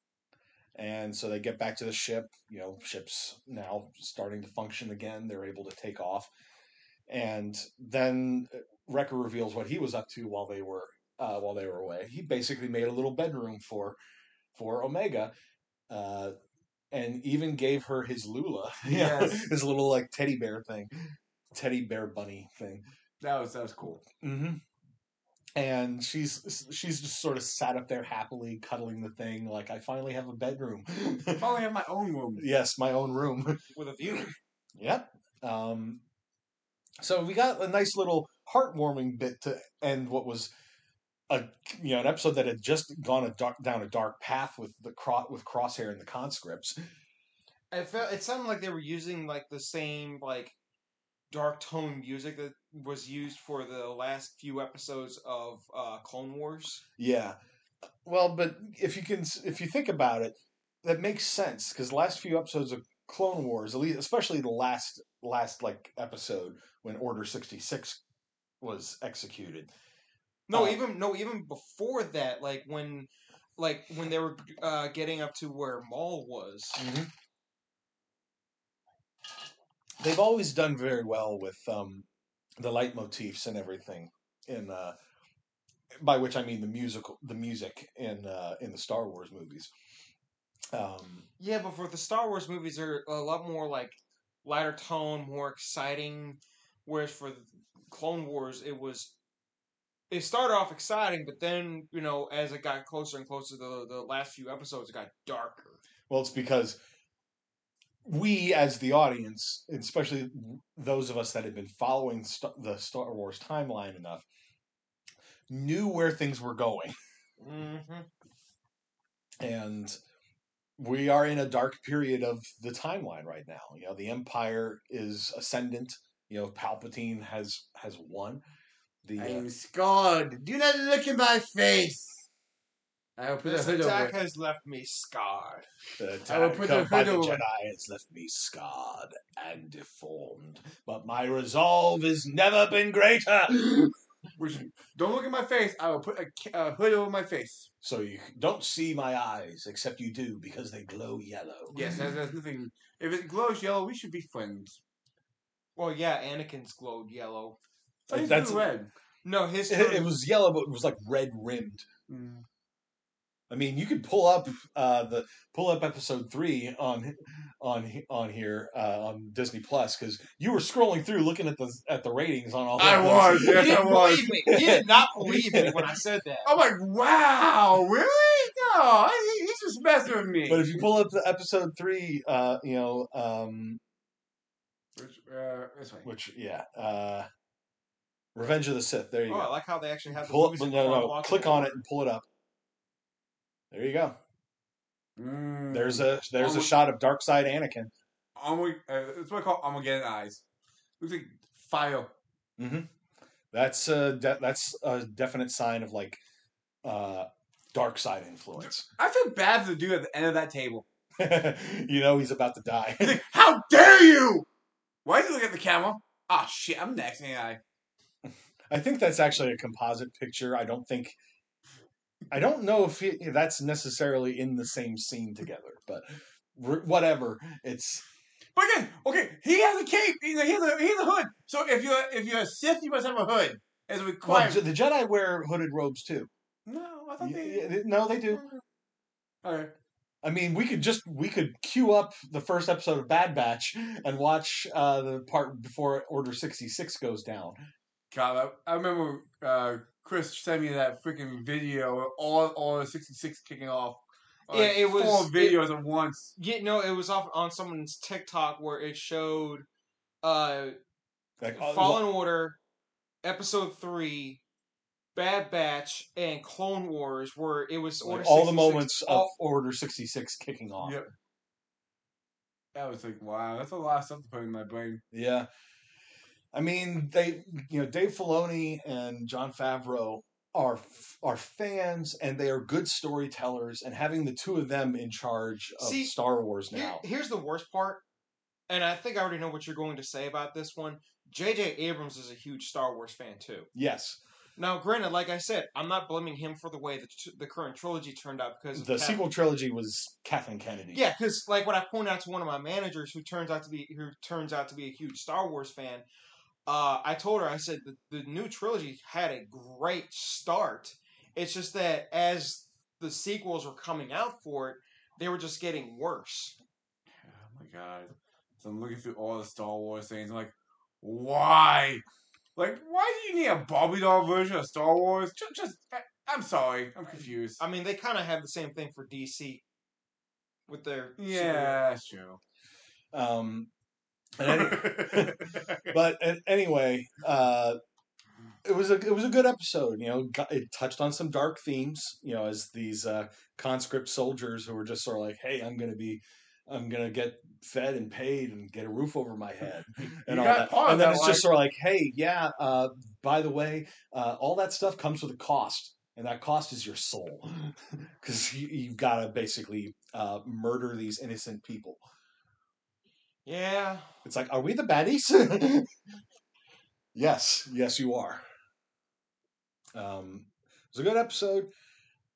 And so they get back to the ship. You know, ship's now starting to function again. They're able to take off. And then Wrecker reveals what he was up to while they were uh, while they were away. He basically made a little bedroom for for Omega, uh, and even gave her his Lula, Yes. his little like teddy bear thing, teddy bear bunny thing. That was that was cool. hmm And she's she's just sort of sat up there happily cuddling the thing, like I finally have a bedroom. I finally have my own room. yes, my own room. With a view. Yep. Um, so we got a nice little heartwarming bit to end what was a you know an episode that had just gone a dark, down a dark path with the cro- with Crosshair and the conscripts. It felt it sounded like they were using like the same like dark tone music that was used for the last few episodes of uh, Clone Wars. Yeah. Well, but if you can, if you think about it, that makes sense because the last few episodes of Clone Wars, at least, especially the last last like episode when Order sixty six was executed. No, Uh, even no, even before that, like when like when they were uh, getting up to where Maul was. They've always done very well with um, the leitmotifs and everything in. Uh, by which I mean the musical, the music in uh, in the Star Wars movies. Um, Yeah, but for the Star Wars movies, are a lot more like lighter tone, more exciting. Whereas for the Clone Wars, it was it started off exciting, but then you know as it got closer and closer, the the last few episodes it got darker. Well, it's because we, as the audience, especially those of us that had been following st- the Star Wars timeline enough, knew where things were going. Mm-hmm. And we are in a dark period of the timeline right now. You know, the Empire is ascendant. You know, Palpatine has has won. The uh, I'm scarred. Do not look in my face. I will put This a hood over attack it. has left me scarred. The I will attack put of the by hood the over. Jedi has left me scarred and deformed, but my resolve has never been greater. Which, don't look at my face. I will put a, ca- a hood over my face. so you don't see my eyes, except you do because they glow yellow. Yes, there's, there's nothing. If it glows yellow, we should be friends. Well, yeah, Anakin's glowed yellow. So he's That's- blue red. No, his It, it was yellow, but it was like red rimmed. Mm. I mean, you could pull up uh, the pull up episode three on on on here uh, on Disney Plus because you were scrolling through looking at the at the ratings on all. I was, yes, he I was. believe me. He did not believe me when I said that. I'm like, wow, really? No, he, he's just messing with me. But if you pull up the episode three, uh, you know, um, Which, uh, which yeah, uh, Revenge of the Sith. There you go. Oh, I like how they actually have the Pull up, no, no, no, click on it and pull it up. There you go. Mm. There's a there's a Oh, shot of Dark Side Anakin. Armag- uh, it's what I call Armageddon eyes. Looks like fire. hmm That's a de- that's a definite sign of like uh, dark side influence. I feel bad for the dude at the end of that table. you know he's about to die. He's like, how dare you? Why is he looking at the camera? Ah, shit, I'm next, ain't I? I think that's actually a composite picture. I don't think. I don't know if it, that's necessarily in the same scene together, but r- whatever. It's But again, okay, he has a cape. He he has a, he has a hood. So if you're if you're a Sith, you must have a hood as a well, requirement. the Jedi wear hooded robes too. no, I thought they. y- No, they do. Okay. I mean, we could just we could queue up the first episode of Bad Batch and watch uh, the part before Order sixty six goes down. God, I, I remember uh, Chris sent me that freaking video, of all all the sixty six kicking off. Yeah, it was- four it- videos at once. Yeah, no, it was off on someone's TikTok where it showed uh Like uh, Fallen Order, Episode Three, Bad Batch, and Clone Wars, where it was like Order all the 66 moments of Order sixty six kicking off. Yep. I was like, wow, that's a lot of stuff to put in my brain. Yeah. I mean, they, you know, Dave Filoni and Jon Favreau are are fans, and they are good storytellers. And having the two of them in charge of See, Star Wars Here- now, here's the worst part, and I think I already know what you're going to say about this one. J.J. Abrams is a huge Star Wars fan too. yes, Now, granted, like I said, I'm not blaming him for the way the, t- the current trilogy turned out because the Kath- sequel trilogy was Kathleen Kennedy. Yeah, because like what I pointed out to one of my managers, who turns out to be who turns out to be a huge Star Wars fan, uh, I told her I said the, the new trilogy had a great start. It's just that as the sequels were coming out for it, they were just getting worse. Oh my god. So I'm looking through all the Star Wars things. I'm like, why? Like, why do you need a Barbie doll version of Star Wars? Just, just I, I'm sorry, I'm confused. I mean, they kind of have the same thing for DC with their yeah, that's true. Um, and any- but anyway, uh, it was a it was a good episode. You know, got, it touched on some dark themes. You know, as these uh, conscript soldiers who were just sort of like, "Hey, I'm gonna be, I'm gonna get fed and paid and get a roof over my head and all that." And then it's just sort of like, "Hey, yeah, uh, by the way, uh, all that stuff comes with a cost." And that cost is your soul, because you, you've got to basically uh, murder these innocent people. Yeah, It's like, are we the baddies? yes, yes, you are. Um, it was a good episode.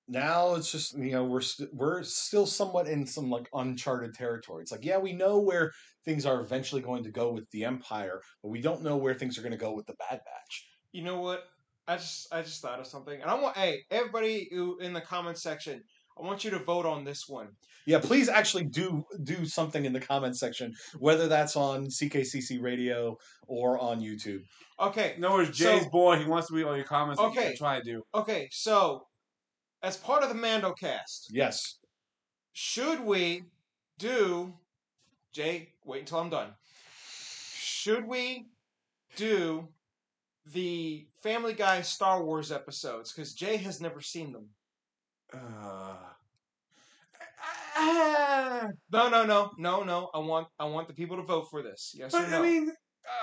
Now it's just you know we're st- we're still somewhat in some like uncharted territory. It's like yeah we know where things are eventually going to go with the Empire, but we don't know where things are going to go with the Bad Batch. you know what? I just I just thought of something, and I want hey everybody who in the comment section, I want you to vote on this one. Yeah, please actually do do something in the comment section, whether that's on CKCC Radio or on YouTube. Okay, No, it's Jay's So- boy. He wants to read all your comments. Okay. I'm trying to do. okay, so as part of the Mando cast, Yes, should we do Jay? Wait until I'm done. Should we do the Family Guy Star Wars episodes? Because Jay has never seen them. Uh, No, no, no, no, no. I want I want the people to vote for this. Yes but or no? I mean,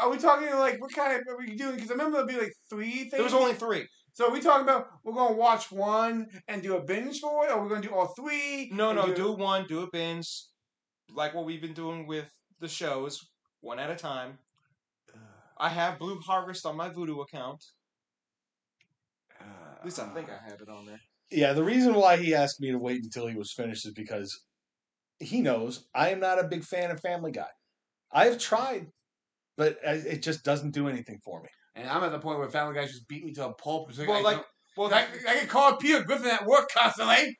are we talking like what kind of are we doing? Because I remember there'd be like three things. there was only three. So are we talking about we're gonna watch one and do a binge for it, or we're gonna do all three? No, no. Do one. Do a binge, like what we've been doing with the shows, one at a time. I have Blue Harvest on my Vudu account. At least I think I have it on there. Yeah, the reason why he asked me to wait until he was finished is because he knows I am not a big fan of Family Guy. I've tried, but it just doesn't do anything for me. And I'm at the point where Family Guy just beat me to a pulp. It's Well, I, like, well, I, I get called Peter Griffin at work constantly.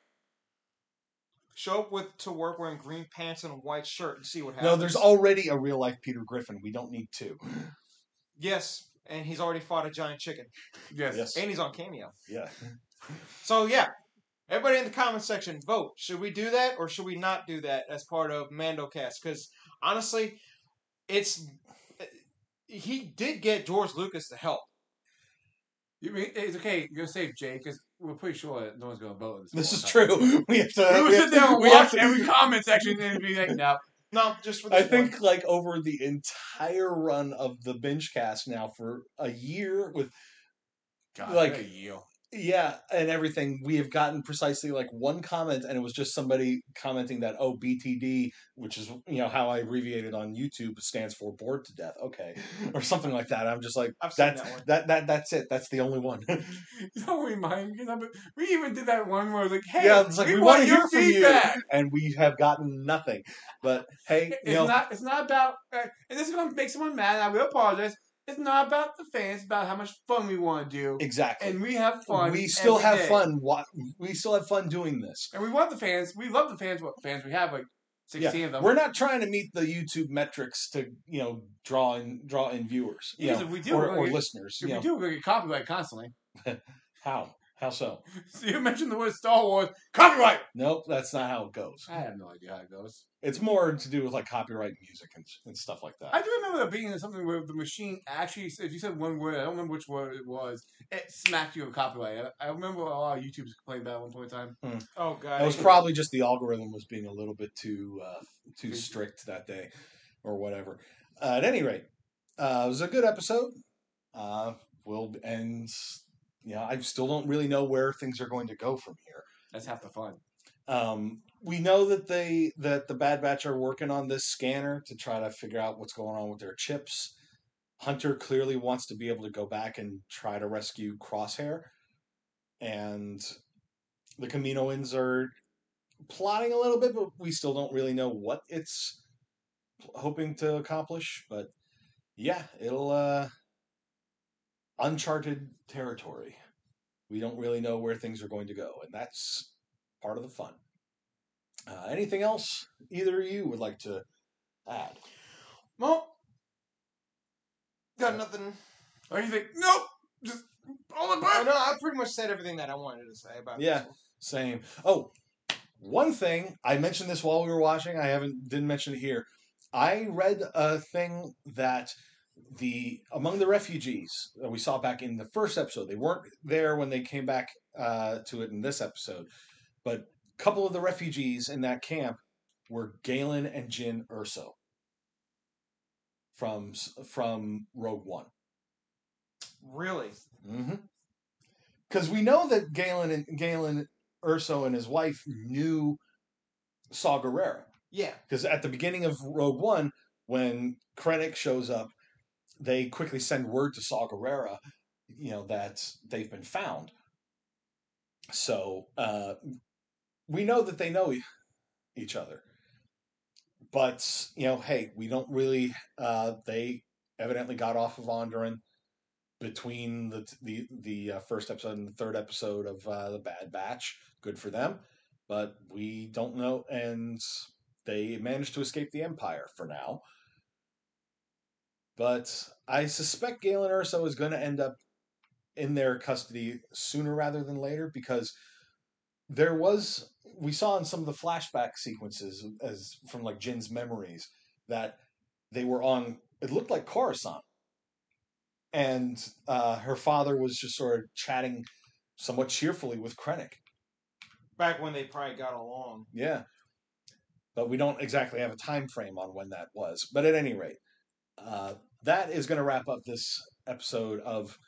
show up with to work wearing green pants and a white shirt and see what happens. No, there's already a real life Peter Griffin. We don't need two. yes, and he's already fought a giant chicken, Yes. Yes. and he's on Cameo. Yeah. So yeah, everybody in the comment section, vote. Should we do that or should we not do that as part of MandoCast? Because honestly, it's he did get George Lucas to help. You mean it's okay? You're safe, Jay, because we're pretty sure that no one's gonna vote. in This is time. true. We have to. We we have sit there and we watch to- every comment section and be like, no. No, just for I this think one. like over the entire run of the binge cast now for a year with God, Like- a yield. Yeah and everything we have gotten precisely like one comment and it was just somebody commenting that oh btd which is you know how i abbreviated on youtube stands for bored to death okay or something like that i'm just like I've that's that that, that that's it that's the only one Don't remind me. but We even did that one where it was like, hey, yeah it's like we, we want want to hear your from feedback. you and we have gotten nothing but hey It's you know not. It's not about. Uh, and this is gonna make someone mad. I will apologize. It's not about the fans. It's about how much fun we want to do, exactly and we have fun. we still have day. fun wa- we still have fun doing this and we want the fans. We love the fans. What fans we have? Like sixteen of them. We're not trying to meet the YouTube metrics to you know draw in draw in viewers, you Because know, if we do, or, we're gonna or get- listeners. if You we know. do, we're gonna get copyright constantly. How how so? So you mentioned the word Star Wars copyright. Nope, that's not how it goes. I have no idea how it goes. It's more to do with like copyright music and, and stuff like that. I do remember there being something where the machine actually, if you said one word, I don't remember which word it was, it smacked you with copyright. I, I remember a lot of YouTubers complained about it one point in time. Oh god, it was probably just the algorithm was being a little bit too uh, too strict that day, or whatever. Uh, at any rate, uh, it was a good episode. Uh, we'll and you know I still don't really know where things are going to go from here. That's half the fun. Um, we know that they that the Bad Batch are working on this scanner to try to figure out what's going on with their chips. Hunter clearly wants to be able to go back and try to rescue Crosshair, and the Kaminoans are plotting a little bit, but we still don't really know what it's hoping to accomplish. But yeah, it'll uh, uncharted territory. We don't really know where things are going to go, and that's part of the fun. Uh, anything else either of you would like to add? well, got nothing. Or you think, nope, just all the Oh, back. no, I pretty much said everything that I wanted to say about. Yeah. this. Same. Oh, one thing I mentioned this while we were watching. I haven't didn't mention it here. I read a thing that the among the refugees that we saw back in the first episode, they weren't there when they came back uh, to it in this episode, but a couple of the refugees in that camp were Galen and Jyn Erso from from Rogue One. Really? Because we know that Galen and Galen Erso and his wife knew Saw Gerrera. Yeah. Because at the beginning of Rogue One, when Krennic shows up, they quickly send word to Saw Gerrera, you know, that they've been found. So uh, we know that they know each other. But, you know, hey, we don't really. Uh, they evidently got off of Onderon between the the the uh, first episode and the third episode of uh, the Bad Batch. Good for them, but we don't know, and they managed to escape the Empire for now. But I suspect Galen Erso is going to end up in their custody sooner rather than later because there was we saw in some of the flashback sequences as from like Jyn's memories that they were on it looked like Coruscant and uh, her father was just sort of chatting somewhat cheerfully with Krennic. Back when they probably got along. Yeah, but we don't exactly have a time frame on when that was. But at any rate, uh, that is going to wrap up this episode of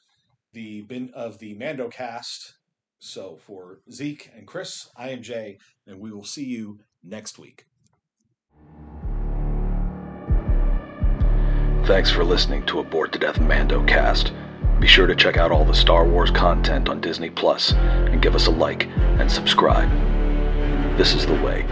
the bin of the Mando cast. So for Zeke and Chris, I am Jay, and we will see you next week. Thanks for listening to Abort to Death Mando cast. Be sure to check out all the Star Wars content on Disney Plus and give us a like and subscribe. This is the way.